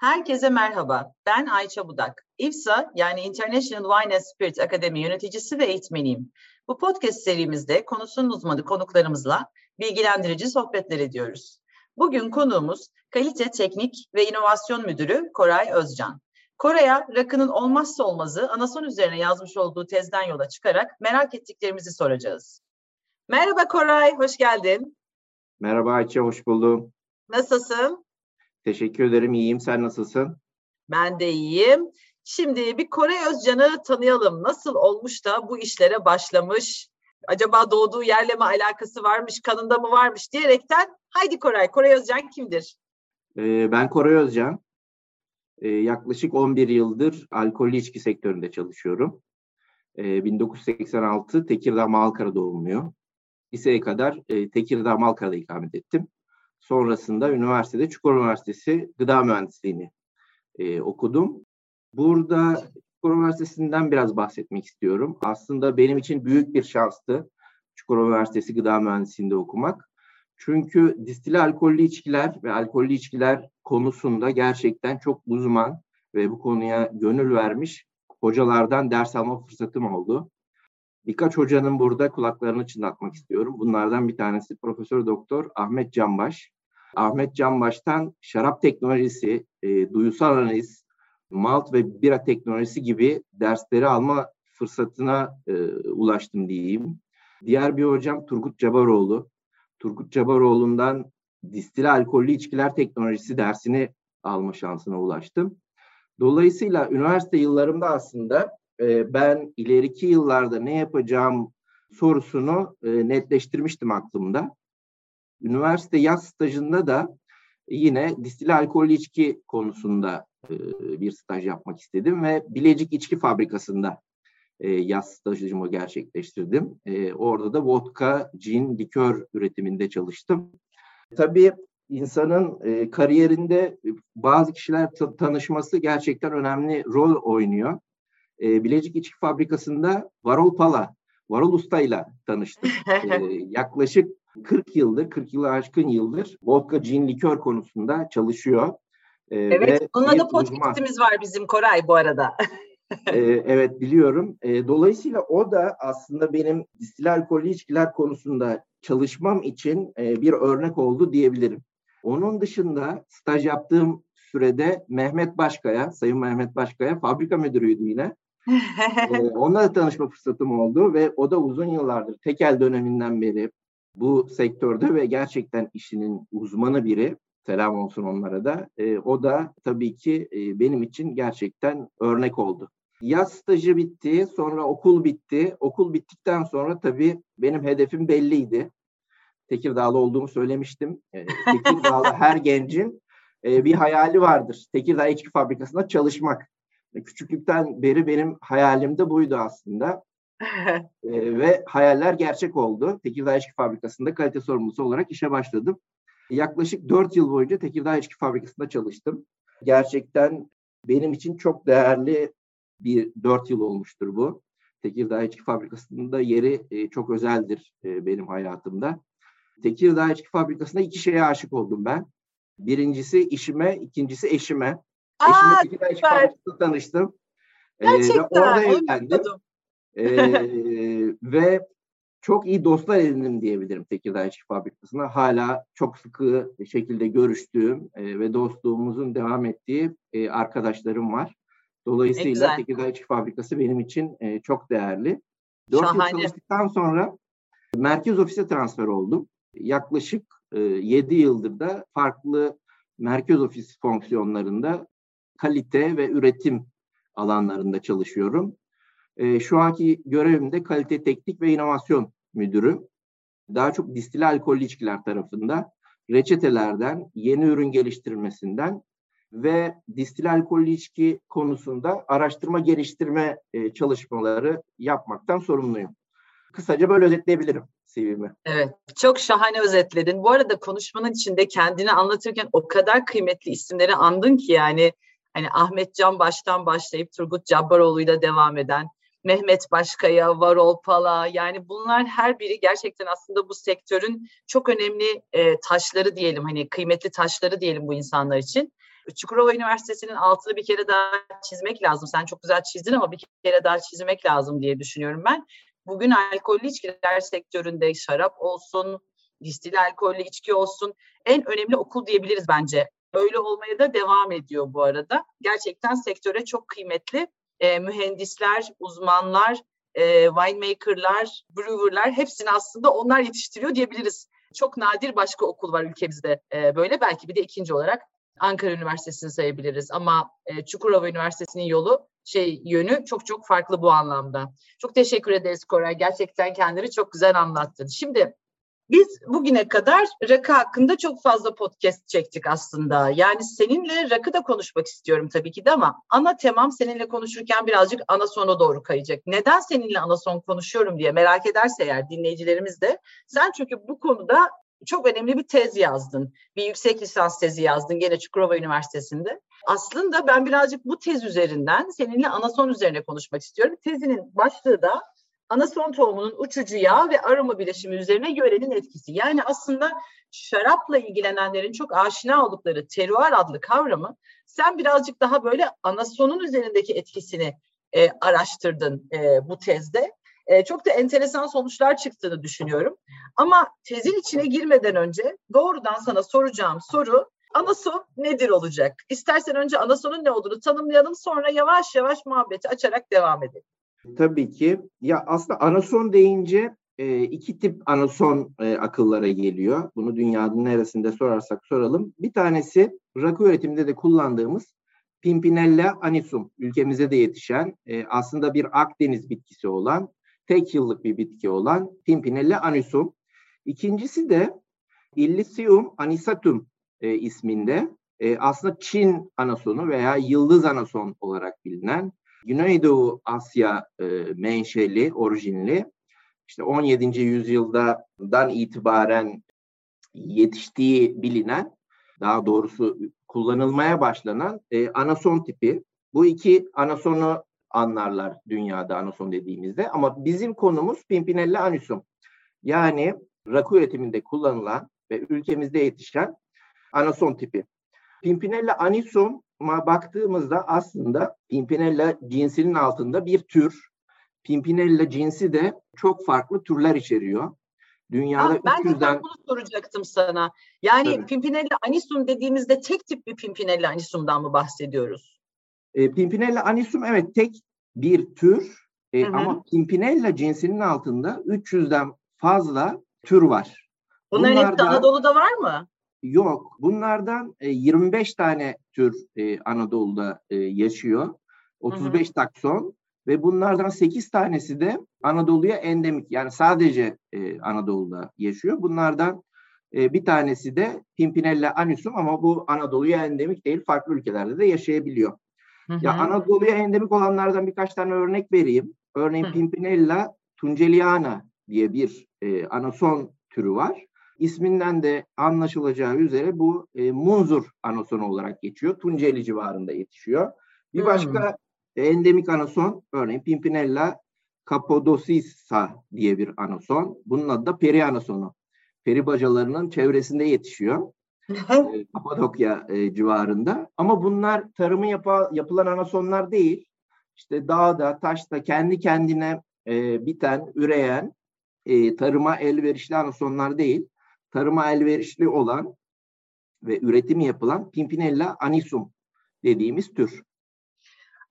Herkese merhaba. Ben Ayça Budak. IFSA yani International Wine and Spirit Akademi yöneticisi ve eğitmeniyim. Bu podcast serimizde konusunun uzmanı konuklarımızla bilgilendirici sohbetler ediyoruz. Bugün konuğumuz Kalite Teknik ve İnovasyon Müdürü Koray Özcan. Koray'a rakının olmazsa olmazı anason üzerine yazmış olduğu tezden yola çıkarak merak ettiklerimizi soracağız. Merhaba Koray, hoş geldin. Merhaba Ayça, hoş buldum. Nasılsın? Teşekkür ederim, iyiyim. Sen nasılsın? Ben de iyiyim. Şimdi bir Koray Özcan'ı tanıyalım. Nasıl olmuş da bu işlere başlamış? Acaba doğduğu yerle mi alakası varmış, kanında mı varmış diyerekten haydi Koray, Koray Özcan kimdir? Ee, ben Koray Özcan. Ee, yaklaşık 11 yıldır alkollü içki sektöründe çalışıyorum. Ee, 1986 Tekirdağ Malkara doğumluyum. Liseye kadar e, Tekirdağ Malkara'da ikamet ettim. Sonrasında üniversitede Çukurova Üniversitesi Gıda Mühendisliğini e, okudum. Burada Çukurova Üniversitesi'nden biraz bahsetmek istiyorum. Aslında benim için büyük bir şanstı Çukurova Üniversitesi Gıda Mühendisliğinde okumak. Çünkü distili alkollü içkiler ve alkollü içkiler konusunda gerçekten çok uzman ve bu konuya gönül vermiş hocalardan ders alma fırsatım oldu. Birkaç hocanın burada kulaklarını çınlatmak istiyorum. Bunlardan bir tanesi Profesör Doktor Ahmet Canbaş. Ahmet Canbaş'tan şarap teknolojisi, e, duyusal analiz, malt ve bira teknolojisi gibi dersleri alma fırsatına e, ulaştım diyeyim. Diğer bir hocam Turgut Cabaroğlu. Turgut Cabaroğlu'ndan distil alkollü içkiler teknolojisi dersini alma şansına ulaştım. Dolayısıyla üniversite yıllarımda aslında e, ben ileriki yıllarda ne yapacağım sorusunu e, netleştirmiştim aklımda. Üniversite yaz stajında da yine distil alkollü içki konusunda e, bir staj yapmak istedim ve Bilecik İçki Fabrikası'nda e, yaz stajımı gerçekleştirdim. Orada da vodka, cin, likör üretiminde çalıştım. Tabii insanın kariyerinde bazı kişiler tanışması gerçekten önemli rol oynuyor. E, Bilecik İçki Fabrikası'nda Varol Pala, Varol Usta ile tanıştım. e, yaklaşık 40 yıldır, 40 yılı aşkın yıldır vodka, gin, likör konusunda çalışıyor. Ee, evet, onunla da podcastimiz var bizim Koray bu arada. ee, evet biliyorum. Ee, dolayısıyla o da aslında benim distil alkollü içkiler konusunda çalışmam için e, bir örnek oldu diyebilirim. Onun dışında staj yaptığım sürede Mehmet Başkaya, Sayın Mehmet Başkaya fabrika müdürüydü yine. Ee, onunla da tanışma fırsatım oldu ve o da uzun yıllardır tekel döneminden beri bu sektörde ve gerçekten işinin uzmanı biri. Selam olsun onlara da. E, o da tabii ki e, benim için gerçekten örnek oldu. Yaz stajı bitti, sonra okul bitti. Okul bittikten sonra tabii benim hedefim belliydi. Tekirdağlı olduğumu söylemiştim. E, Tekirdağlı her gencin e, bir hayali vardır. Tekirdağ İçki Fabrikası'nda çalışmak. Küçüklükten beri benim hayalim de buydu aslında e, ve hayaller gerçek oldu. Tekirdağ İçki Fabrikası'nda kalite sorumlusu olarak işe başladım. Yaklaşık dört yıl boyunca Tekirdağ İçki Fabrikası'nda çalıştım. Gerçekten benim için çok değerli bir dört yıl olmuştur bu. Tekirdağ İçki Fabrikası'nın da yeri e, çok özeldir e, benim hayatımda. Tekirdağ İçki Fabrikası'nda iki şeye aşık oldum ben. Birincisi işime, ikincisi eşime. Aa, Tekirdağ İçki Fabrikası'nda tanıştım. Gerçekten. Ee, orada evlendim ee, ve çok iyi dostlar edindim diyebilirim Tekirdağ İçki Fabrikası'na. Hala çok sıkı şekilde görüştüğüm e, ve dostluğumuzun devam ettiği e, arkadaşlarım var. Dolayısıyla Tekirdağ İçki Fabrikası benim için e, çok değerli. Dört yıl çalıştıktan sonra merkez ofise transfer oldum. Yaklaşık e, 7 yıldır da farklı merkez ofis fonksiyonlarında kalite ve üretim alanlarında çalışıyorum. E, şu anki görevimde kalite teknik ve inovasyon müdürü. Daha çok distil alkollü içkiler tarafında reçetelerden, yeni ürün geliştirmesinden ve distil alkollü içki konusunda araştırma geliştirme e, çalışmaları yapmaktan sorumluyum. Kısaca böyle özetleyebilirim CV'mi. Evet, çok şahane özetledin. Bu arada konuşmanın içinde kendini anlatırken o kadar kıymetli isimleri andın ki yani hani Ahmet Can baştan başlayıp Turgut Cabbaroğlu'yla devam eden Mehmet Başkaya, Varol Pala yani bunlar her biri gerçekten aslında bu sektörün çok önemli e, taşları diyelim hani kıymetli taşları diyelim bu insanlar için. Çukurova Üniversitesi'nin altını bir kere daha çizmek lazım. Sen çok güzel çizdin ama bir kere daha çizmek lazım diye düşünüyorum ben. Bugün alkollü içkiler sektöründe şarap olsun, distil alkollü içki olsun en önemli okul diyebiliriz bence. Öyle olmaya da devam ediyor bu arada. Gerçekten sektöre çok kıymetli e, mühendisler, uzmanlar, e, winemakerlar, brewerlar hepsini aslında onlar yetiştiriyor diyebiliriz. Çok nadir başka okul var ülkemizde e, böyle. Belki bir de ikinci olarak Ankara Üniversitesi'ni sayabiliriz. Ama e, Çukurova Üniversitesi'nin yolu şey yönü çok çok farklı bu anlamda. Çok teşekkür ederiz Koray. Gerçekten kendini çok güzel anlattın. Şimdi biz bugüne kadar rakı hakkında çok fazla podcast çektik aslında. Yani seninle rakı da konuşmak istiyorum tabii ki de ama ana temam seninle konuşurken birazcık ana sona doğru kayacak. Neden seninle ana son konuşuyorum diye merak ederse eğer dinleyicilerimiz de sen çünkü bu konuda çok önemli bir tez yazdın. Bir yüksek lisans tezi yazdın gene Çukurova Üniversitesi'nde. Aslında ben birazcık bu tez üzerinden seninle anason üzerine konuşmak istiyorum. Tezinin başlığı da anason tohumunun uçucu yağ ve aroma bileşimi üzerine yörenin etkisi. Yani aslında şarapla ilgilenenlerin çok aşina oldukları teruar adlı kavramı sen birazcık daha böyle anasonun üzerindeki etkisini e, araştırdın e, bu tezde. E, çok da enteresan sonuçlar çıktığını düşünüyorum. Ama tezin içine girmeden önce doğrudan sana soracağım soru anason nedir olacak? İstersen önce anasonun ne olduğunu tanımlayalım sonra yavaş yavaş muhabbeti açarak devam edelim. Tabii ki. Ya aslında anason deyince e, iki tip anason e, akıllara geliyor. Bunu dünyanın neresinde sorarsak soralım. Bir tanesi rakı üretiminde de kullandığımız Pimpinella anisum. Ülkemize de yetişen e, aslında bir Akdeniz bitkisi olan tek yıllık bir bitki olan Pimpinella anisum. İkincisi de Illicium anisatum e, isminde e, aslında Çin anasonu veya yıldız anason olarak bilinen Güneydoğu Asya e, menşeli, orijinli işte 17. yüzyıldan itibaren yetiştiği bilinen, daha doğrusu kullanılmaya başlanan e, anason tipi. Bu iki anasonu anlarlar dünyada anason dediğimizde ama bizim konumuz Pimpinella anisum. Yani rakı üretiminde kullanılan ve ülkemizde yetişen anason tipi. Pimpinella anisum'a baktığımızda aslında Pimpinella cinsinin altında bir tür. Pimpinella cinsi de çok farklı türler içeriyor. Dünyada ah, ben 300'den... de bunu soracaktım sana. Yani Tabii. Pimpinella anisum dediğimizde tek tip bir Pimpinella anisum'dan mı bahsediyoruz? E, Pimpinella anisum evet tek bir tür e, ama Pimpinella cinsinin altında 300'den fazla tür var. Bunların Bunlarda... hepsi Anadolu'da var mı? Yok. Bunlardan 25 e, tane tür e, Anadolu'da e, yaşıyor. 35 hı hı. takson ve bunlardan 8 tanesi de Anadolu'ya endemik. Yani sadece Anadolu'da yaşıyor. Bunlardan bir tanesi de Pimpinella anusum ama bu Anadolu'ya endemik değil. Farklı ülkelerde de yaşayabiliyor. Hı hı. Ya Anadolu'ya endemik olanlardan birkaç tane örnek vereyim. Örneğin hı. Pimpinella tunceliana diye bir e, anason türü var. İsminden de anlaşılacağı üzere bu e, munzur anasonu olarak geçiyor. Tunceli civarında yetişiyor. Bir başka hmm. endemik anason örneğin Pimpinella capodocisa diye bir anason. Bunun adı da peri anasonu. Peri bacalarının çevresinde yetişiyor. e, Kapadokya e, civarında. Ama bunlar tarımı yapa, yapılan anasonlar değil. İşte dağda, taşta kendi kendine e, biten, üreyen, e, tarıma elverişli anasonlar değil tarıma elverişli olan ve üretimi yapılan Pimpinella anisum dediğimiz tür.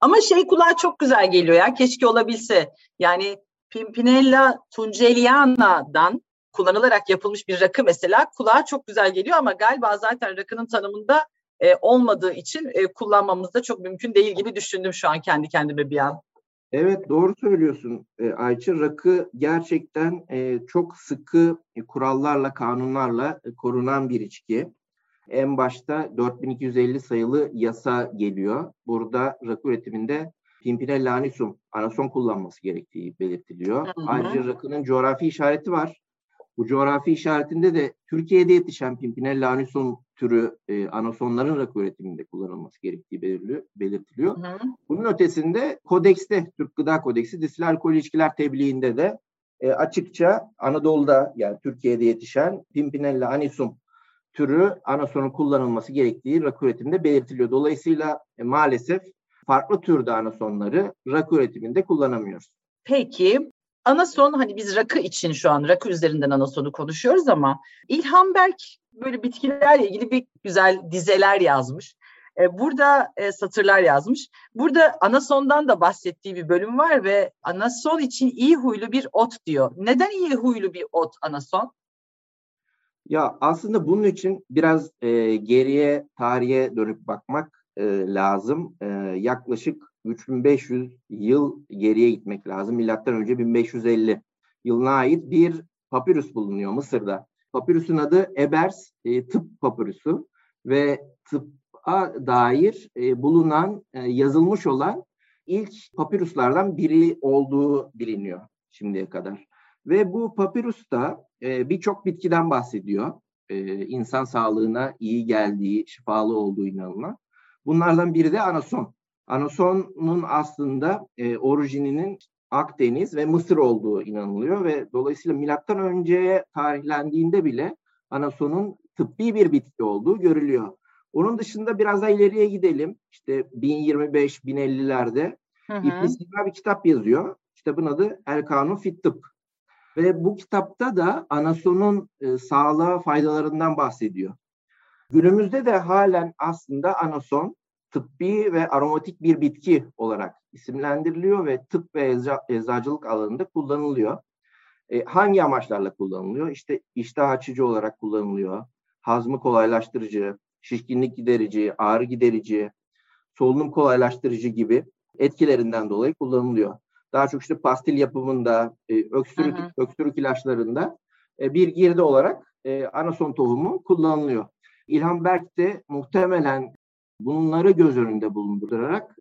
Ama şey kulağa çok güzel geliyor ya keşke olabilse. Yani Pimpinella tunceliana'dan kullanılarak yapılmış bir rakı mesela kulağa çok güzel geliyor ama galiba zaten rakının tanımında e, olmadığı için e, kullanmamız da çok mümkün değil gibi düşündüm şu an kendi kendime bir an. Evet doğru söylüyorsun e, Ayça. Rakı gerçekten e, çok sıkı e, kurallarla, kanunlarla e, korunan bir içki. En başta 4250 sayılı yasa geliyor. Burada rakı üretiminde Pimpinella anisum, anason kullanması gerektiği belirtiliyor. Hı hı. Ayrıca rakının coğrafi işareti var. Bu coğrafi işaretinde de Türkiye'de yetişen Pimpinella anisum türü e, anasonların rakı üretiminde kullanılması gerektiği belirtiliyor. belirtiliyor. Hı hı. Bunun ötesinde kodekste, Türk Gıda Kodeksi distil alkol ilişkiler tebliğinde de e, açıkça Anadolu'da yani Türkiye'de yetişen Pimpinella anisum türü anasonun kullanılması gerektiği rakı üretiminde belirtiliyor. Dolayısıyla e, maalesef farklı türde anasonları rakı üretiminde kullanamıyoruz. Peki anason hani biz rakı için şu an rakı üzerinden anasonu konuşuyoruz ama İlhan Berk böyle bitkilerle ilgili bir güzel dizeler yazmış. E, burada e, satırlar yazmış. Burada anasondan da bahsettiği bir bölüm var ve anason için iyi huylu bir ot diyor. Neden iyi huylu bir ot anason? Ya aslında bunun için biraz e, geriye, tarihe dönüp bakmak e, lazım. E, yaklaşık 3500 yıl geriye gitmek lazım. Milattan önce 1550 yılına ait bir papyrus bulunuyor Mısır'da. Papyrus'un adı Ebers e, tıp papyrüsü ve tıbba dair e, bulunan, e, yazılmış olan ilk papyruslardan biri olduğu biliniyor şimdiye kadar. Ve bu papyrus'ta e, birçok bitkiden bahsediyor. E, insan sağlığına iyi geldiği, şifalı olduğu inanılan. Bunlardan biri de anason. Anason'un aslında e, orijininin Akdeniz ve Mısır olduğu inanılıyor ve dolayısıyla milattan önceye tarihlendiğinde bile anasonun tıbbi bir bitki olduğu görülüyor. Onun dışında biraz daha ileriye gidelim. İşte 1025-1050'lerde İbn Sina bir kitap yazıyor. Kitabın adı El Kanun Fit Tıp. Ve bu kitapta da anasonun e, sağlığa faydalarından bahsediyor. Günümüzde de halen aslında anason tıbbi ve aromatik bir bitki olarak isimlendiriliyor ve tıp ve ecza, eczacılık alanında kullanılıyor. E, hangi amaçlarla kullanılıyor? İşte iştah açıcı olarak kullanılıyor. Hazmı kolaylaştırıcı, şişkinlik giderici, ağrı giderici, solunum kolaylaştırıcı gibi etkilerinden dolayı kullanılıyor. Daha çok işte pastil yapımında, e, öksürük, hı hı. öksürük ilaçlarında e, bir girdi olarak e, anason tohumu kullanılıyor. İlhan Berk de muhtemelen bunları göz önünde bulundurarak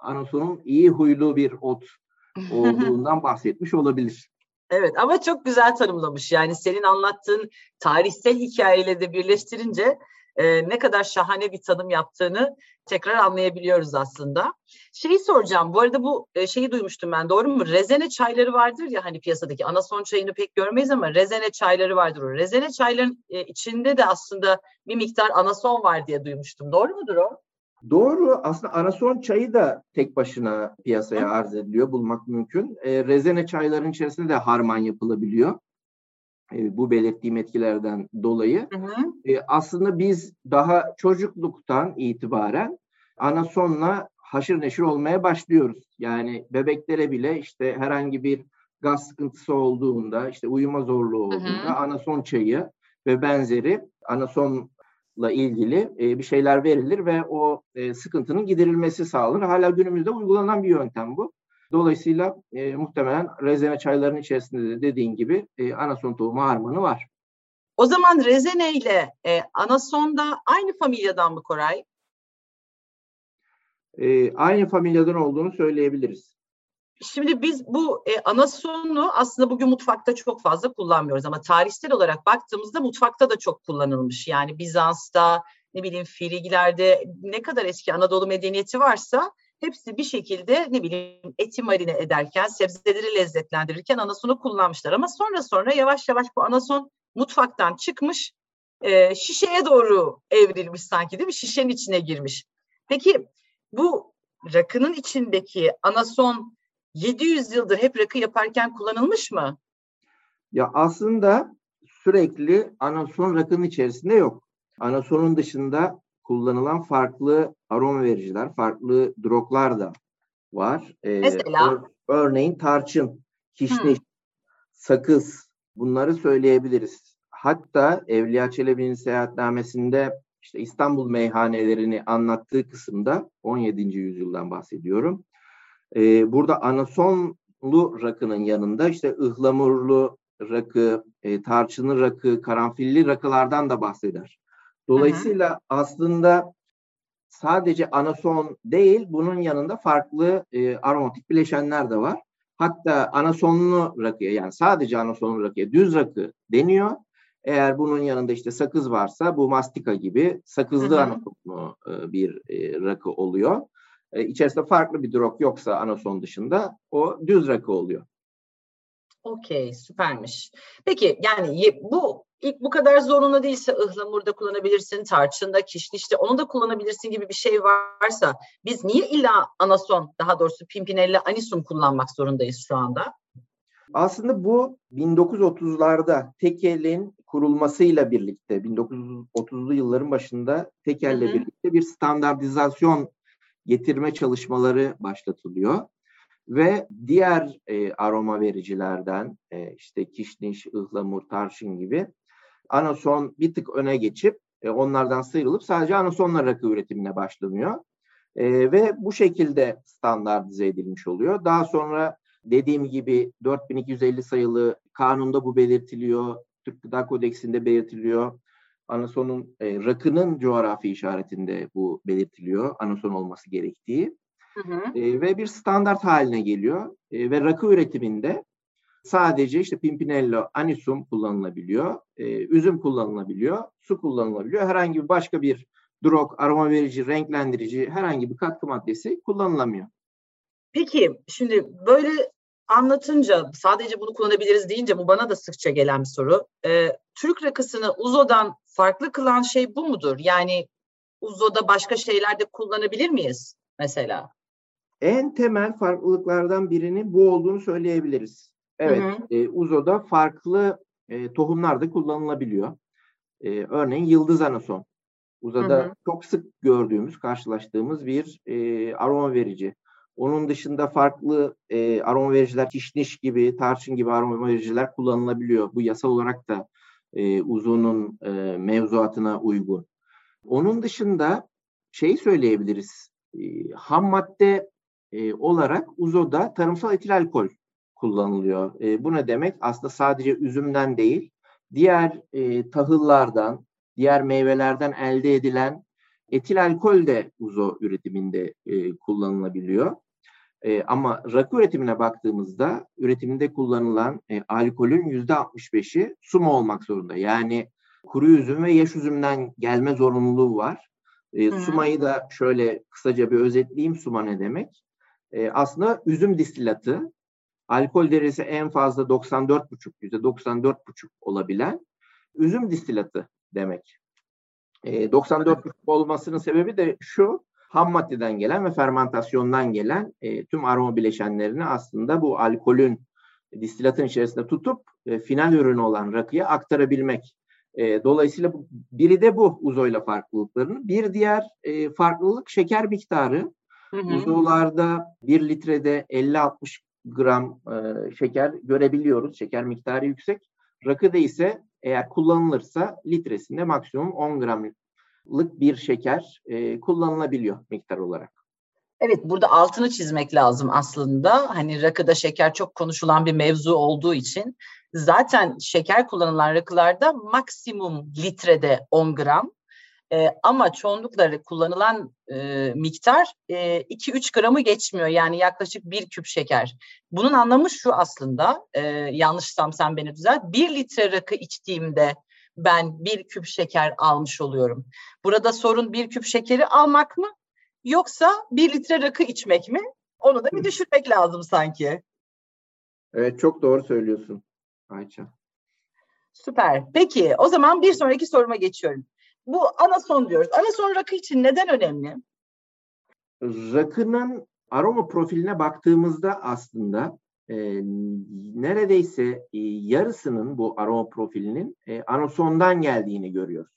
anasonun iyi huylu bir ot olduğundan bahsetmiş olabilir. Evet ama çok güzel tanımlamış. Yani senin anlattığın tarihsel hikayeyle de birleştirince e, ne kadar şahane bir tanım yaptığını tekrar anlayabiliyoruz aslında. Şeyi soracağım. Bu arada bu e, şeyi duymuştum ben. Doğru mu? Rezene çayları vardır ya hani piyasadaki anason çayını pek görmeyiz ama rezene çayları vardır o. Rezene çayların e, içinde de aslında bir miktar anason var diye duymuştum. Doğru mudur o? Doğru. Aslında anason çayı da tek başına piyasaya arz ediliyor. Bulmak mümkün. E, rezene çayların içerisinde de harman yapılabiliyor. E, bu belirttiğim etkilerden dolayı. Hı hı. E, aslında biz daha çocukluktan itibaren anasonla haşır neşir olmaya başlıyoruz. Yani bebeklere bile işte herhangi bir gaz sıkıntısı olduğunda, işte uyuma zorluğu olduğunda hı hı. anason çayı ve benzeri anasonla ilgili e, bir şeyler verilir ve o e, sıkıntının giderilmesi sağlanır. Hala günümüzde uygulanan bir yöntem bu. Dolayısıyla e, muhtemelen rezene çaylarının içerisinde de dediğin gibi e, anason tohumu harmanı var. O zaman rezene ile e, anason da aynı familyadan mı Koray? E, aynı familyadan olduğunu söyleyebiliriz. Şimdi biz bu e, anasonu aslında bugün mutfakta çok fazla kullanmıyoruz ama tarihsel olarak baktığımızda mutfakta da çok kullanılmış. Yani Bizans'ta, ne bileyim Frigilerde ne kadar eski Anadolu medeniyeti varsa hepsi bir şekilde ne bileyim eti marine ederken, sebzeleri lezzetlendirirken anasonu kullanmışlar. Ama sonra sonra yavaş yavaş bu anason mutfaktan çıkmış, e, şişeye doğru evrilmiş sanki değil mi? Şişenin içine girmiş. Peki bu rakının içindeki anason 700 yıldır hep rakı yaparken kullanılmış mı? Ya aslında sürekli anason rakının içerisinde yok. Anasonun dışında kullanılan farklı aroma vericiler, farklı droglar da var. Ee, Mesela? Ör, örneğin tarçın, kişniş, hmm. sakız bunları söyleyebiliriz. Hatta Evliya Çelebi'nin seyahatnamesinde işte İstanbul meyhanelerini anlattığı kısımda 17. yüzyıldan bahsediyorum. Ee, burada anasonlu rakının yanında işte ıhlamurlu rakı, e, tarçınlı rakı, karanfilli rakılardan da bahseder. Dolayısıyla hı hı. aslında sadece anason değil, bunun yanında farklı e, aromatik bileşenler de var. Hatta anasonlu rakıya yani sadece anasonlu rakıya düz rakı deniyor. Eğer bunun yanında işte sakız varsa bu mastika gibi sakızlı anasonlu e, bir e, rakı oluyor. E, içerisinde farklı bir drog yoksa anason dışında o düz rakı oluyor. Okey, süpermiş. Peki yani bu ilk bu kadar zorunlu değilse ıhlamurda kullanabilirsin, tarçında, kişnişte onu da kullanabilirsin gibi bir şey varsa biz niye illa anason daha doğrusu pimpinella anisum kullanmak zorundayız şu anda? Aslında bu 1930'larda tekelin kurulmasıyla birlikte 1930'lu yılların başında tekelle birlikte bir standartizasyon getirme çalışmaları başlatılıyor ve diğer e, aroma vericilerden e, işte kişniş, ıhlamur, tarçın gibi anason bir tık öne geçip e, onlardan sıyrılıp sadece anasonla rakı üretimine başlanıyor. E, ve bu şekilde standartize edilmiş oluyor. Daha sonra dediğim gibi 4250 sayılı kanunda bu belirtiliyor. Türk Gıda Kodeksinde belirtiliyor. Anasonun e, rakının coğrafi işaretinde bu belirtiliyor. Anason olması gerektiği. Hı hı. E, ve bir standart haline geliyor. E, ve rakı üretiminde sadece işte Pimpinello anisum kullanılabiliyor. E, üzüm kullanılabiliyor. Su kullanılabiliyor. Herhangi bir başka bir drog, aroma verici, renklendirici herhangi bir katkı maddesi kullanılamıyor. Peki şimdi böyle anlatınca sadece bunu kullanabiliriz deyince bu bana da sıkça gelen bir soru. Ee, Türk rakısını Uzo'dan farklı kılan şey bu mudur? Yani Uzo'da başka şeyler de kullanabilir miyiz mesela? En temel farklılıklardan birinin bu olduğunu söyleyebiliriz. Evet, hı hı. E, Uzo'da farklı e, tohumlar da kullanılabiliyor. E, örneğin yıldız anason. Uzada hı hı. çok sık gördüğümüz, karşılaştığımız bir e, aroma verici. Onun dışında farklı e, aroma vericiler, kişniş gibi, tarçın gibi aroma vericiler kullanılabiliyor. Bu yasal olarak da e, uzunun e, mevzuatına uygun. Onun dışında şey söyleyebiliriz. E, ham madde e, olarak uzoda tarımsal etil alkol kullanılıyor. E, bu ne demek? Aslında sadece üzümden değil, diğer e, tahıllardan, diğer meyvelerden elde edilen etil alkol de uzo üretiminde e, kullanılabiliyor. E, ama rakı üretimine baktığımızda üretiminde kullanılan e, alkolün yüzde 65'i suma olmak zorunda. Yani kuru üzüm ve yaş üzümden gelme zorunluluğu var. E, sumayı da şöyle kısaca bir özetleyeyim. Suma ne demek? E, aslında üzüm distilatı. Alkol derecesi en fazla 94,5, yüzde 94,5 olabilen üzüm distilatı demek. E, 94,5 olmasının sebebi de şu, ham maddeden gelen ve fermentasyondan gelen e, tüm aroma bileşenlerini aslında bu alkolün distilatın içerisinde tutup e, final ürünü olan rakıya aktarabilmek. E, dolayısıyla bu, biri de bu uzoyla farklılıklarını. Bir diğer e, farklılık şeker miktarı. Hı hı. Uzolarda bir litrede 50-60 gram e, şeker görebiliyoruz. Şeker miktarı yüksek. Rakıda ise eğer kullanılırsa litresinde maksimum 10 gram lık bir şeker e, kullanılabiliyor miktar olarak. Evet burada altını çizmek lazım aslında. Hani rakıda şeker çok konuşulan bir mevzu olduğu için zaten şeker kullanılan rakılarda maksimum litrede 10 gram e, ama çoğunlukla kullanılan e, miktar e, 2-3 gramı geçmiyor. Yani yaklaşık bir küp şeker. Bunun anlamı şu aslında e, yanlışsam sen beni düzelt. Bir litre rakı içtiğimde ben bir küp şeker almış oluyorum. Burada sorun bir küp şekeri almak mı yoksa bir litre rakı içmek mi? Onu da bir düşünmek lazım sanki. Evet çok doğru söylüyorsun Ayça. Süper. Peki o zaman bir sonraki soruma geçiyorum. Bu anason diyoruz. Anason rakı için neden önemli? Rakının aroma profiline baktığımızda aslında e, neredeyse e, yarısının bu aroma profilinin e, anasondan geldiğini görüyoruz.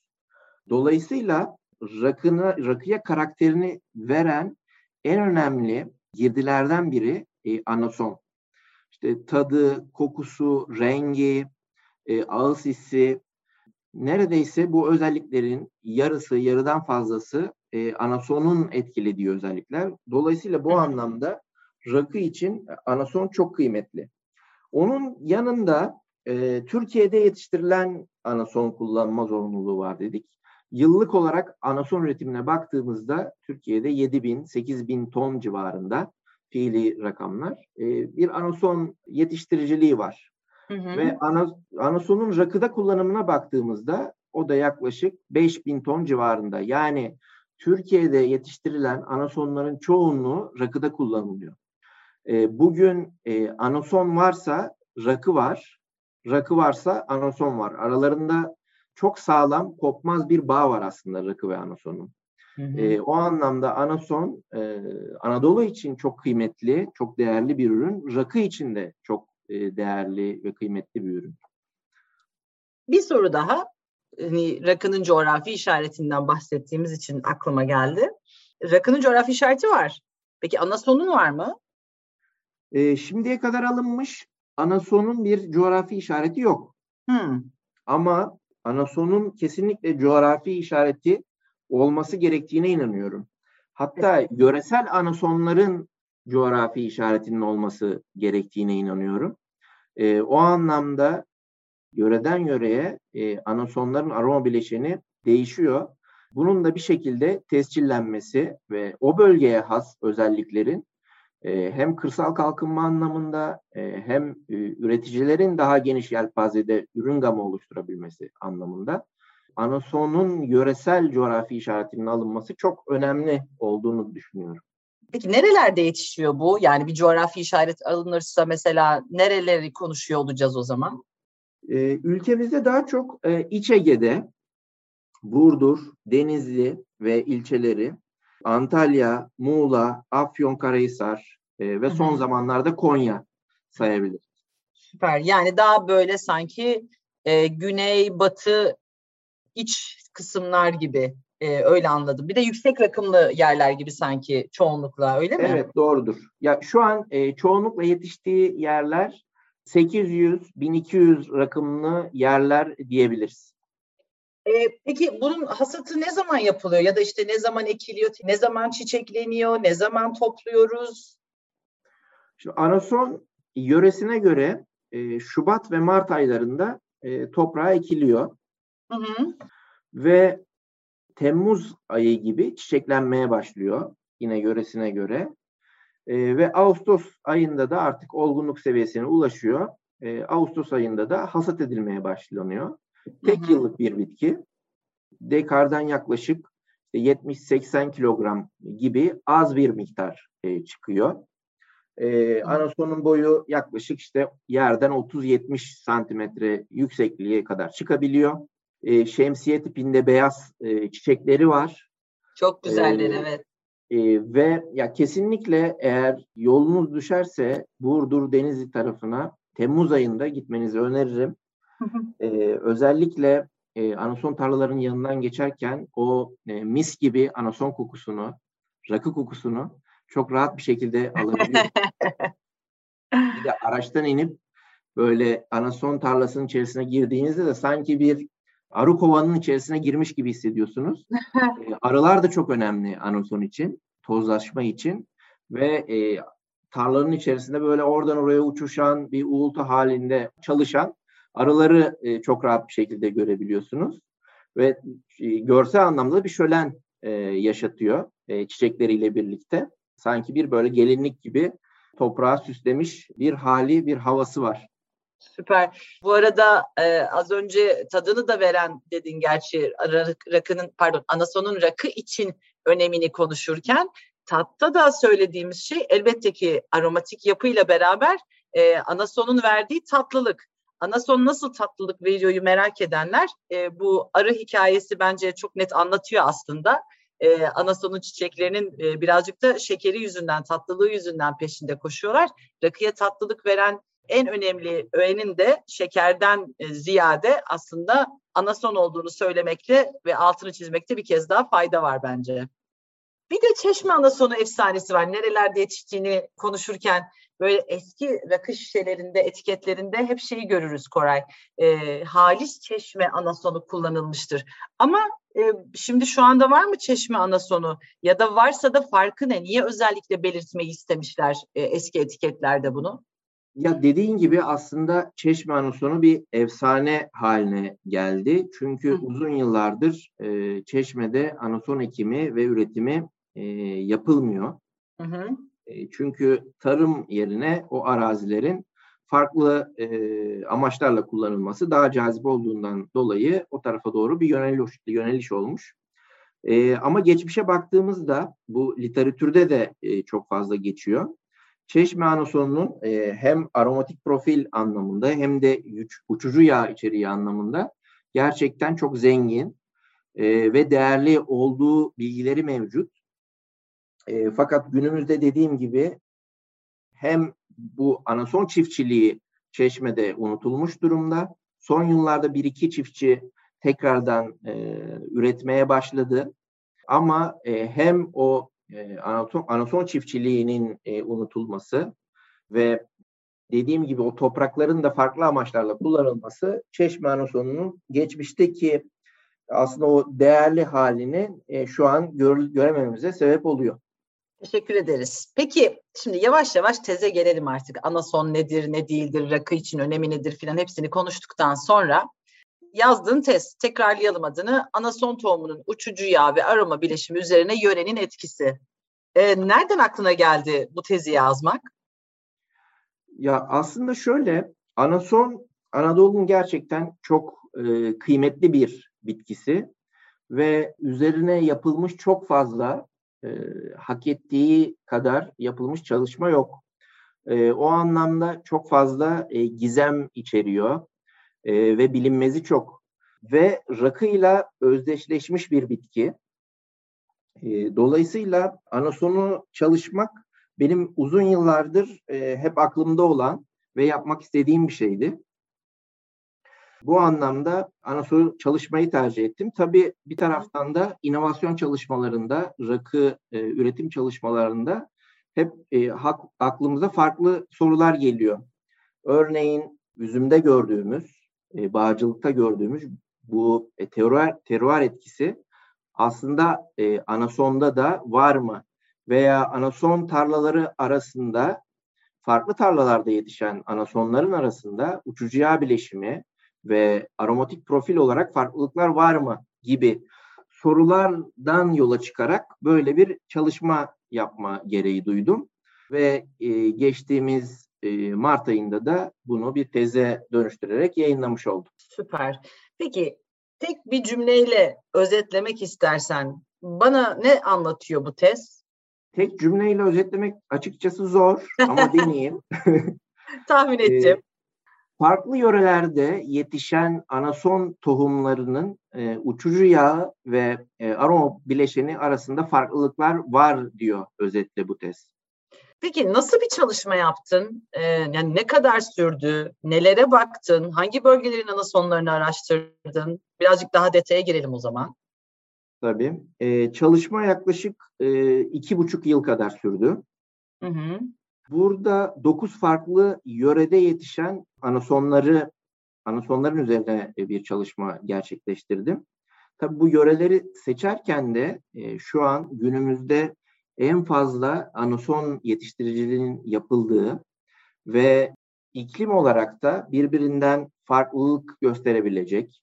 Dolayısıyla rakına, rakıya karakterini veren en önemli girdilerden biri e, anason. İşte tadı, kokusu, rengi, e, ağız hissi neredeyse bu özelliklerin yarısı, yarıdan fazlası e, anasonun etkilediği özellikler. Dolayısıyla bu anlamda rakı için anason çok kıymetli. Onun yanında e, Türkiye'de yetiştirilen anason kullanma zorunluluğu var dedik. Yıllık olarak anason üretimine baktığımızda Türkiye'de 7 bin, 8 bin ton civarında fiili rakamlar. E, bir anason yetiştiriciliği var. Hı hı. Ve ana, anasonun rakıda kullanımına baktığımızda o da yaklaşık 5 bin ton civarında. Yani Türkiye'de yetiştirilen anasonların çoğunluğu rakıda kullanılıyor. E, bugün e, anason varsa rakı var. rakı varsa anason var. Aralarında çok sağlam, kopmaz bir bağ var aslında rakı ve anasonun. Hı hı. E, o anlamda anason e, Anadolu için çok kıymetli, çok değerli bir ürün. Rakı için de çok e, değerli ve kıymetli bir ürün. Bir soru daha. Hani rakının coğrafi işaretinden bahsettiğimiz için aklıma geldi. Rakının coğrafi işareti var. Peki anasonun var mı? E, şimdiye kadar alınmış anasonun bir coğrafi işareti yok. Hmm. Ama anasonun kesinlikle coğrafi işareti olması gerektiğine inanıyorum. Hatta yöresel anasonların coğrafi işaretinin olması gerektiğine inanıyorum. E, o anlamda yöreden yöreye e, anasonların aroma bileşeni değişiyor. Bunun da bir şekilde tescillenmesi ve o bölgeye has özelliklerin e, hem kırsal kalkınma anlamında e, hem e, üreticilerin daha geniş yelpazede ürün gamı oluşturabilmesi anlamında anasonun yöresel coğrafi işaretinin alınması çok önemli olduğunu düşünüyorum. Peki nerelerde yetişiyor bu? Yani bir coğrafi işaret alınırsa mesela nereleri konuşuyor olacağız o zaman? Ee, ülkemizde daha çok e, İç Ege'de, Burdur, Denizli ve ilçeleri, Antalya, Muğla, Afyonkarahisar e, ve son Hı-hı. zamanlarda Konya sayabilir. Süper. Yani daha böyle sanki e, güney, batı, iç kısımlar gibi e, öyle anladım. Bir de yüksek rakımlı yerler gibi sanki çoğunlukla öyle mi? Evet doğrudur. Ya şu an e, çoğunlukla yetiştiği yerler 800-1200 rakımlı yerler diyebiliriz. E, peki bunun hasatı ne zaman yapılıyor ya da işte ne zaman ekiliyor, ne zaman çiçekleniyor, ne zaman topluyoruz? Şimdi anason yöresine göre e, Şubat ve Mart aylarında e, toprağa ekiliyor. Hı hı. Ve Temmuz ayı gibi çiçeklenmeye başlıyor yine yöresine göre. E, ve Ağustos ayında da artık olgunluk seviyesine ulaşıyor. E, Ağustos ayında da hasat edilmeye başlanıyor. Tek hı hı. yıllık bir bitki. Dekardan yaklaşık 70-80 kilogram gibi az bir miktar e, çıkıyor. E, anasonun boyu yaklaşık işte yerden 30-70 santimetre yüksekliğe kadar çıkabiliyor e, şemsiye tipinde beyaz e, çiçekleri var. Çok güzeller ee, evet. E, ve ya kesinlikle eğer yolunuz düşerse Burdur Denizli tarafına Temmuz ayında gitmenizi öneririm. e, özellikle e, anason tarlalarının yanından geçerken o e, mis gibi anason kokusunu, rakı kokusunu çok rahat bir şekilde alabiliyorsunuz. bir de araçtan inip böyle anason tarlasının içerisine girdiğinizde de sanki bir arı kovanın içerisine girmiş gibi hissediyorsunuz. e, arılar da çok önemli anason için, tozlaşma için ve e, tarlanın içerisinde böyle oradan oraya uçuşan bir uğultu halinde çalışan arıları e, çok rahat bir şekilde görebiliyorsunuz. Ve e, görsel anlamda bir şölen e, yaşatıyor e, çiçekleriyle birlikte. Sanki bir böyle gelinlik gibi toprağı süslemiş bir hali, bir havası var. Süper. Bu arada e, az önce tadını da veren dedin gerçi rakının pardon anasonun rakı için önemini konuşurken tatta da söylediğimiz şey elbette ki aromatik yapıyla beraber e, anasonun verdiği tatlılık. Anason nasıl tatlılık veriyoryu merak edenler e, bu arı hikayesi bence çok net anlatıyor aslında. E, anasonun çiçeklerinin e, birazcık da şekeri yüzünden, tatlılığı yüzünden peşinde koşuyorlar. Rakıya tatlılık veren en önemli öğenin de şekerden e, ziyade aslında anason olduğunu söylemekte ve altını çizmekte bir kez daha fayda var bence. Bir de çeşme anasonu efsanesi var. Nerelerde yetiştiğini konuşurken böyle eski rakı şişelerinde, etiketlerinde hep şeyi görürüz Koray. E, halis çeşme anasonu kullanılmıştır. Ama e, şimdi şu anda var mı çeşme anasonu? Ya da varsa da farkı ne? Niye özellikle belirtmeyi istemişler e, eski etiketlerde bunu? Ya dediğin gibi aslında Çeşme Anasonu bir efsane haline geldi. Çünkü Hı. uzun yıllardır e, Çeşme'de anason ekimi ve üretimi e, yapılmıyor. Hı hı. E, çünkü tarım yerine o arazilerin farklı e, amaçlarla kullanılması daha cazip olduğundan dolayı o tarafa doğru bir yöneliş, yöneliş olmuş. E, ama geçmişe baktığımızda bu literatürde de e, çok fazla geçiyor. Çeşme anasonunun e, hem aromatik profil anlamında hem de uçucu yağ içeriği anlamında gerçekten çok zengin e, ve değerli olduğu bilgileri mevcut. E, fakat günümüzde dediğim gibi hem bu anason çiftçiliği Çeşme'de unutulmuş durumda. Son yıllarda bir iki çiftçi tekrardan e, üretmeye başladı. Ama e, hem o e, anason, anason çiftçiliğinin e, unutulması ve dediğim gibi o toprakların da farklı amaçlarla kullanılması Çeşme Anason'un geçmişteki aslında o değerli halini e, şu an gör, görememize sebep oluyor. Teşekkür ederiz. Peki şimdi yavaş yavaş teze gelelim artık. Anason nedir, ne değildir, rakı için önemi nedir filan hepsini konuştuktan sonra yazdığın tez, tekrarlayalım adını. Anason tohumunun uçucu yağ ve aroma bileşimi üzerine yörenin etkisi. Ee, nereden aklına geldi bu tezi yazmak? Ya aslında şöyle, anason Anadolu'nun gerçekten çok e, kıymetli bir bitkisi ve üzerine yapılmış çok fazla e, hak ettiği kadar yapılmış çalışma yok. E, o anlamda çok fazla e, gizem içeriyor e, ve bilinmezi çok. Ve rakıyla özdeşleşmiş bir bitki. E, dolayısıyla anasonu çalışmak benim uzun yıllardır e, hep aklımda olan ve yapmak istediğim bir şeydi. Bu anlamda Anasoy çalışmayı tercih ettim. Tabii bir taraftan da inovasyon çalışmalarında, rakı e, üretim çalışmalarında hep e, hak, aklımıza farklı sorular geliyor. Örneğin üzümde gördüğümüz, e, bağcılıkta gördüğümüz bu e, teruar, teruar etkisi aslında e, anasonda da var mı? Veya anason tarlaları arasında farklı tarlalarda yetişen anasonların arasında uçucu yağ bileşimi ve aromatik profil olarak farklılıklar var mı gibi sorulardan yola çıkarak böyle bir çalışma yapma gereği duydum ve e, geçtiğimiz Mart ayında da bunu bir teze dönüştürerek yayınlamış oldum. Süper. Peki tek bir cümleyle özetlemek istersen bana ne anlatıyor bu tez? Tek cümleyle özetlemek açıkçası zor ama deneyeyim. Tahmin ettim farklı yörelerde yetişen anason tohumlarının e, uçucu yağ ve e, aroma bileşeni arasında farklılıklar var diyor özetle bu test. Peki nasıl bir çalışma yaptın? Ee, yani ne kadar sürdü? Nelere baktın? Hangi bölgelerin anasonlarını araştırdın? Birazcık daha detaya girelim o zaman. Tabii. Ee, çalışma yaklaşık e, iki buçuk yıl kadar sürdü. Hı hı. Burada dokuz farklı yörede yetişen anasonları, anasonların üzerine e, bir çalışma gerçekleştirdim. Tabii bu yöreleri seçerken de e, şu an günümüzde en fazla anason yetiştiriciliğinin yapıldığı ve iklim olarak da birbirinden farklılık gösterebilecek,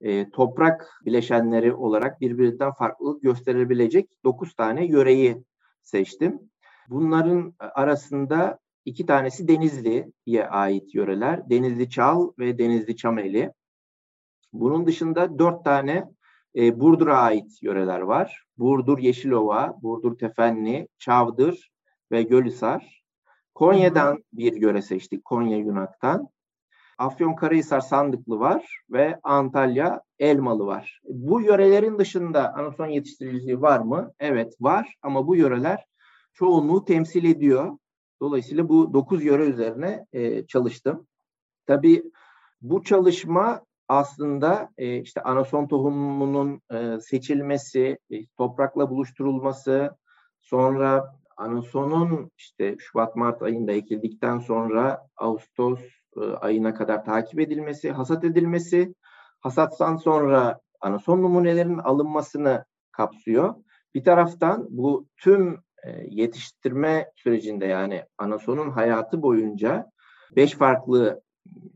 e, toprak bileşenleri olarak birbirinden farklılık gösterebilecek 9 tane yöreyi seçtim. Bunların arasında iki tanesi Denizli'ye ait yöreler. Denizli Çal ve Denizli Çameli. Bunun dışında dört tane e, Burdur'a ait yöreler var. Burdur Yeşilova, Burdur Tefenli, Çavdır ve Gölhisar. Konya'dan bir yöre seçtik. Konya Yunak'tan. Afyonkarahisar Sandıklı var ve Antalya Elmalı var. Bu yörelerin dışında anason yetiştiriciliği var mı? Evet var ama bu yöreler çoğunluğu temsil ediyor. Dolayısıyla bu dokuz yöre üzerine e, çalıştım. Tabii bu çalışma aslında e, işte anason tohumunun e, seçilmesi, e, toprakla buluşturulması, sonra anasonun işte Şubat-Mart ayında ekildikten sonra Ağustos e, ayına kadar takip edilmesi, hasat edilmesi, hasattan sonra anason numunelerinin alınmasını kapsıyor. Bir taraftan bu tüm e, yetiştirme sürecinde yani anasonun hayatı boyunca beş farklı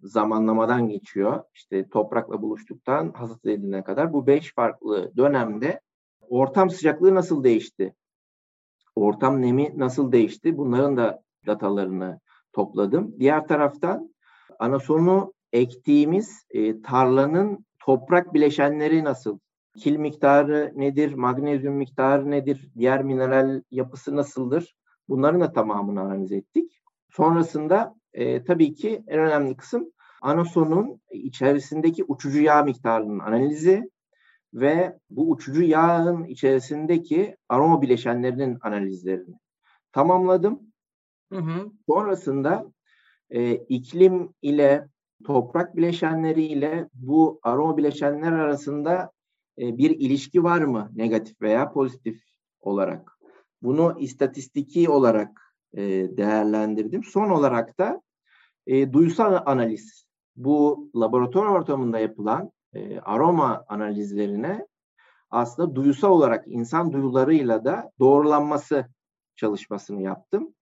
zamanlamadan geçiyor. İşte toprakla buluştuktan hasat edilene kadar bu beş farklı dönemde ortam sıcaklığı nasıl değişti? Ortam nemi nasıl değişti? Bunların da datalarını topladım. Diğer taraftan anasonu ektiğimiz e, tarlanın toprak bileşenleri nasıl? Kil miktarı nedir? Magnezyum miktarı nedir? Diğer mineral yapısı nasıldır? Bunların da tamamını analiz ettik. Sonrasında e, tabii ki en önemli kısım anasonun içerisindeki uçucu yağ miktarının analizi ve bu uçucu yağın içerisindeki aroma bileşenlerinin analizlerini tamamladım. Hı hı. Sonrasında e, iklim ile toprak bileşenleri ile bu aroma bileşenler arasında e, bir ilişki var mı negatif veya pozitif olarak? Bunu istatistiki olarak e, değerlendirdim. Son olarak da e, duysal analiz. Bu laboratuvar ortamında yapılan e, aroma analizlerine aslında duysal olarak insan duyularıyla da doğrulanması çalışmasını yaptım.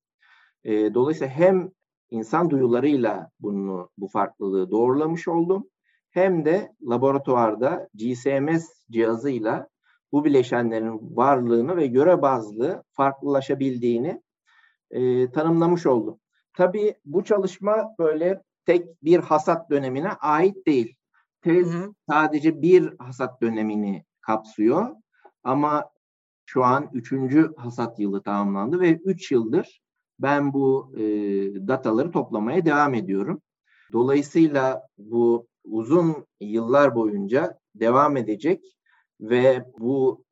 E, dolayısıyla hem insan duyularıyla bunu bu farklılığı doğrulamış oldum hem de laboratuvarda GCMS cihazıyla bu bileşenlerin varlığını ve göre bazlı farklılaşabildiğini e, tanımlamış oldum. Tabii bu çalışma böyle tek bir hasat dönemine ait değil. Tez hı hı. sadece bir hasat dönemini kapsıyor ama şu an üçüncü hasat yılı tamamlandı ve üç yıldır ben bu e, dataları toplamaya devam ediyorum. Dolayısıyla bu uzun yıllar boyunca devam edecek ve bu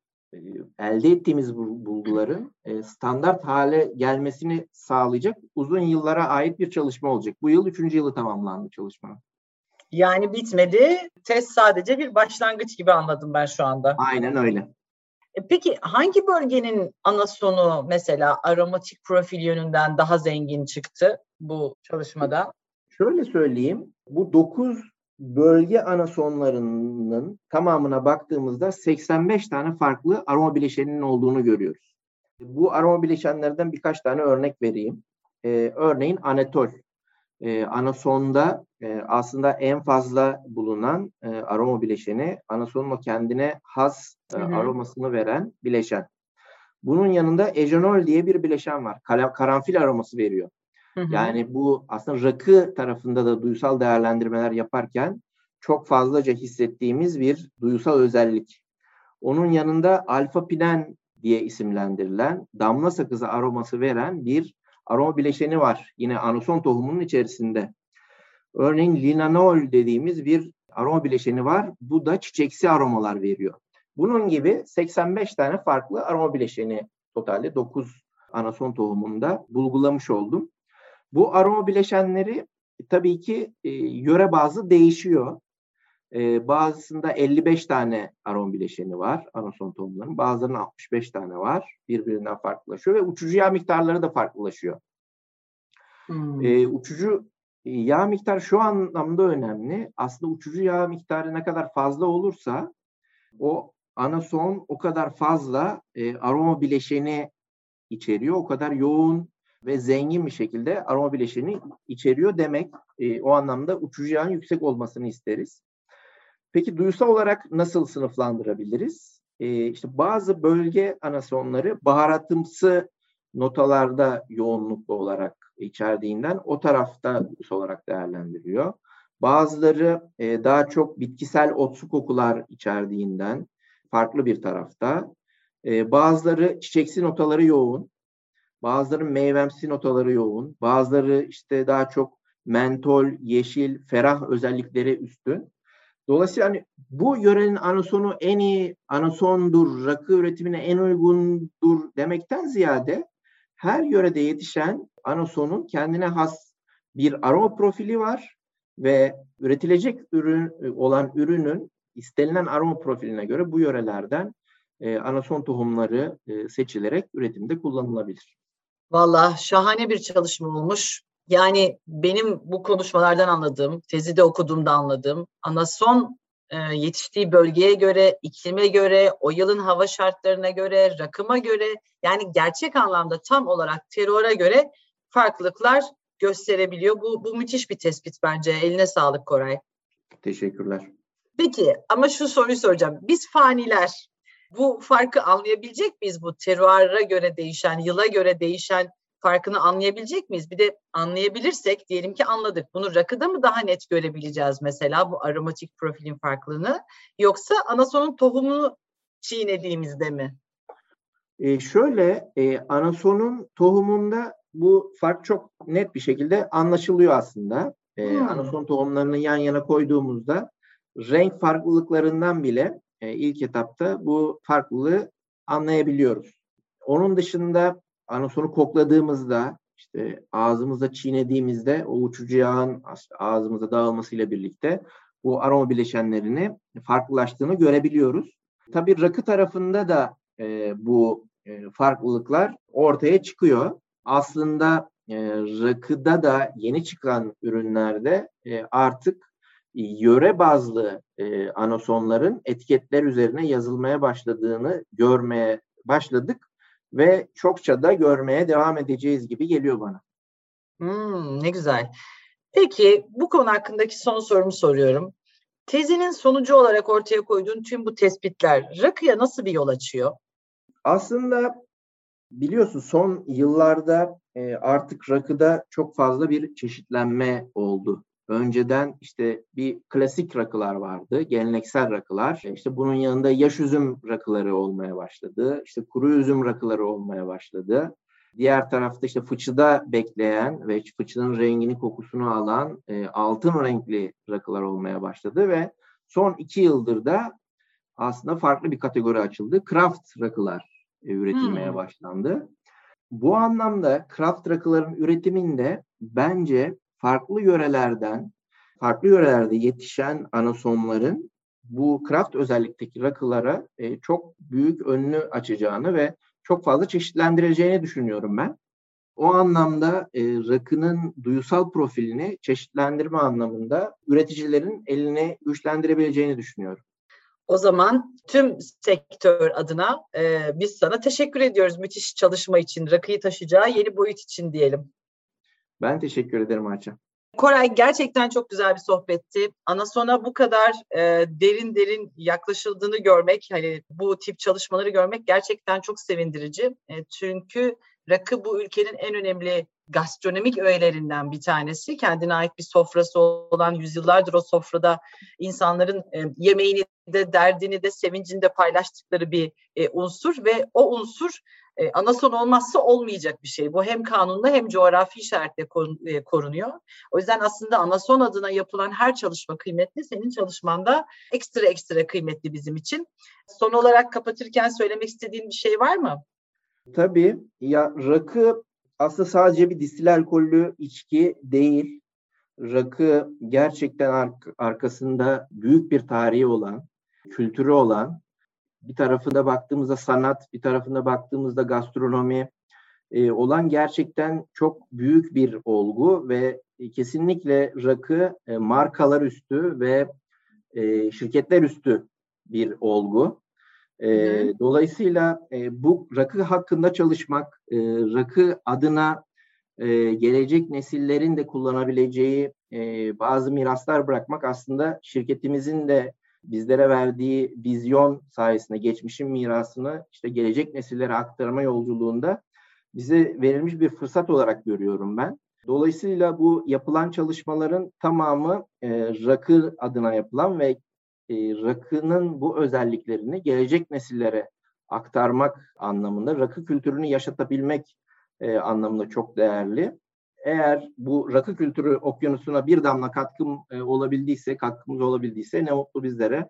elde ettiğimiz bulguların e, standart hale gelmesini sağlayacak uzun yıllara ait bir çalışma olacak. Bu yıl üçüncü yılı tamamlandı çalışma. Yani bitmedi. Test sadece bir başlangıç gibi anladım ben şu anda. Aynen öyle. E, peki hangi bölgenin anasonu mesela aromatik profil yönünden daha zengin çıktı bu çalışmada? Şöyle söyleyeyim. Bu 9 bölge anasonlarının tamamına baktığımızda 85 tane farklı aroma bileşeninin olduğunu görüyoruz. Bu aroma bileşenlerden birkaç tane örnek vereyim. Ee, örneğin anetol e, anasonda e, aslında en fazla bulunan e, aroma bileşeni anasonun o kendine has e, aromasını veren bileşen. Bunun yanında ejenol diye bir bileşen var. karanfil aroması veriyor. Yani bu aslında rakı tarafında da duysal değerlendirmeler yaparken çok fazlaca hissettiğimiz bir duysal özellik. Onun yanında alfa pinen diye isimlendirilen damla sakızı aroması veren bir aroma bileşeni var. Yine anason tohumunun içerisinde. Örneğin linanol dediğimiz bir aroma bileşeni var. Bu da çiçeksi aromalar veriyor. Bunun gibi 85 tane farklı aroma bileşeni totalde 9 anason tohumunda bulgulamış oldum. Bu aroma bileşenleri tabii ki e, yöre bazı değişiyor. E, bazısında 55 tane arom bileşeni var anason tohumların. Bazılarının 65 tane var. Birbirinden farklılaşıyor ve uçucu yağ miktarları da farklılaşıyor. Hmm. E, uçucu yağ miktarı şu anlamda önemli. Aslında uçucu yağ miktarı ne kadar fazla olursa o anason o kadar fazla e, aroma bileşeni içeriyor. O kadar yoğun ve zengin bir şekilde aroma bileşeni içeriyor demek. E, o anlamda uçucu yağın yüksek olmasını isteriz. Peki duysal olarak nasıl sınıflandırabiliriz? Ee, işte bazı bölge anasonları baharatımsı notalarda yoğunluklu olarak içerdiğinden o tarafta duysal olarak değerlendiriliyor. Bazıları e, daha çok bitkisel otsu kokular içerdiğinden farklı bir tarafta. E, bazıları çiçeksi notaları yoğun. Bazıları meyvemsi notaları yoğun. Bazıları işte daha çok mentol, yeşil, ferah özellikleri üstün. Dolayısıyla hani bu yörenin anasonu en iyi anasondur, rakı üretimine en uygundur demekten ziyade her yörede yetişen anasonun kendine has bir aroma profili var ve üretilecek ürün olan ürünün istenilen aroma profiline göre bu yörelerden e, anason tohumları e, seçilerek üretimde kullanılabilir. Valla şahane bir çalışma olmuş. Yani benim bu konuşmalardan anladığım, tezi de okuduğumda anladığım, anason e, yetiştiği bölgeye göre, iklime göre, o yılın hava şartlarına göre, rakıma göre yani gerçek anlamda tam olarak teröre göre farklılıklar gösterebiliyor. Bu, bu müthiş bir tespit bence. Eline sağlık Koray. Teşekkürler. Peki ama şu soruyu soracağım. Biz faniler bu farkı anlayabilecek miyiz bu teruara göre değişen, yıla göre değişen farkını anlayabilecek miyiz? Bir de anlayabilirsek diyelim ki anladık. Bunu rakıda mı daha net görebileceğiz mesela bu aromatik profilin farklılığını? Yoksa anasonun tohumunu çiğnediğimizde mi? E, şöyle e, anasonun tohumunda bu fark çok net bir şekilde anlaşılıyor aslında. E, hmm. Anason tohumlarını yan yana koyduğumuzda renk farklılıklarından bile e, ilk etapta bu farklılığı anlayabiliyoruz. Onun dışında anasonu kokladığımızda işte ağzımızda çiğnediğimizde o uçucu yağın ağzımıza dağılmasıyla birlikte bu aroma bileşenlerini farklılaştığını görebiliyoruz. Tabii rakı tarafında da e, bu e, farklılıklar ortaya çıkıyor. Aslında e, rakıda da yeni çıkan ürünlerde e, artık yöre bazlı e, anosonların etiketler üzerine yazılmaya başladığını görmeye başladık ve çokça da görmeye devam edeceğiz gibi geliyor bana. Hmm, ne güzel. Peki bu konu hakkındaki son sorumu soruyorum. Tezinin sonucu olarak ortaya koyduğun tüm bu tespitler rakıya nasıl bir yol açıyor? Aslında biliyorsun son yıllarda e, artık rakıda çok fazla bir çeşitlenme oldu. Önceden işte bir klasik rakılar vardı, geleneksel rakılar. İşte bunun yanında yaş üzüm rakıları olmaya başladı. İşte kuru üzüm rakıları olmaya başladı. Diğer tarafta işte fıçıda bekleyen ve fıçının rengini kokusunu alan e, altın renkli rakılar olmaya başladı ve son iki yıldır da aslında farklı bir kategori açıldı. Craft rakılar e, üretilmeye hmm. başlandı. Bu anlamda craft rakıların üretiminde bence farklı yörelerden, farklı yörelerde yetişen anasonların bu craft özellikteki rakılara e, çok büyük önünü açacağını ve çok fazla çeşitlendireceğini düşünüyorum ben. O anlamda e, rakının duyusal profilini çeşitlendirme anlamında üreticilerin eline güçlendirebileceğini düşünüyorum. O zaman tüm sektör adına e, biz sana teşekkür ediyoruz müthiş çalışma için, rakıyı taşıyacağı yeni boyut için diyelim. Ben teşekkür ederim Ayça. Koray gerçekten çok güzel bir sohbetti. Anasona bu kadar e, derin derin yaklaşıldığını görmek, hani bu tip çalışmaları görmek gerçekten çok sevindirici. E, çünkü rakı bu ülkenin en önemli gastronomik öğelerinden bir tanesi. Kendine ait bir sofrası olan yüzyıllardır o sofrada insanların e, yemeğini de derdini de sevincini de paylaştıkları bir e, unsur ve o unsur e, anason olmazsa olmayacak bir şey. Bu hem kanunla hem coğrafi işaretle korunuyor. O yüzden aslında anason adına yapılan her çalışma kıymetli. Senin çalışman da ekstra ekstra kıymetli bizim için. Son olarak kapatırken söylemek istediğin bir şey var mı? Tabii. Ya rakı aslında sadece bir distil alkollü içki değil. Rakı gerçekten ar- arkasında büyük bir tarihi olan, kültürü olan bir tarafında baktığımızda sanat, bir tarafında baktığımızda gastronomi e, olan gerçekten çok büyük bir olgu ve kesinlikle rakı e, markalar üstü ve e, şirketler üstü bir olgu. E, dolayısıyla e, bu rakı hakkında çalışmak, e, rakı adına e, gelecek nesillerin de kullanabileceği e, bazı miraslar bırakmak aslında şirketimizin de bizlere verdiği vizyon sayesinde geçmişin mirasını işte gelecek nesillere aktarma yolculuğunda bize verilmiş bir fırsat olarak görüyorum ben. Dolayısıyla bu yapılan çalışmaların tamamı e, rakı adına yapılan ve e, rakının bu özelliklerini gelecek nesillere aktarmak anlamında, rakı kültürünü yaşatabilmek e, anlamında çok değerli eğer bu rakı kültürü okyanusuna bir damla katkım e, olabildiyse, katkımız olabildiyse ne mutlu bizlere.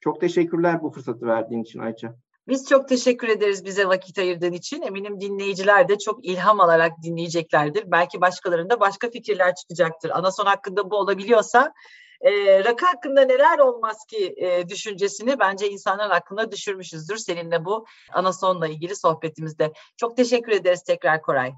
Çok teşekkürler bu fırsatı verdiğin için Ayça. Biz çok teşekkür ederiz bize vakit ayırdığın için. Eminim dinleyiciler de çok ilham alarak dinleyeceklerdir. Belki başkalarında başka fikirler çıkacaktır. Anason hakkında bu olabiliyorsa e, rakı hakkında neler olmaz ki e, düşüncesini bence insanların aklına düşürmüşüzdür seninle bu Anason'la ilgili sohbetimizde. Çok teşekkür ederiz tekrar Koray.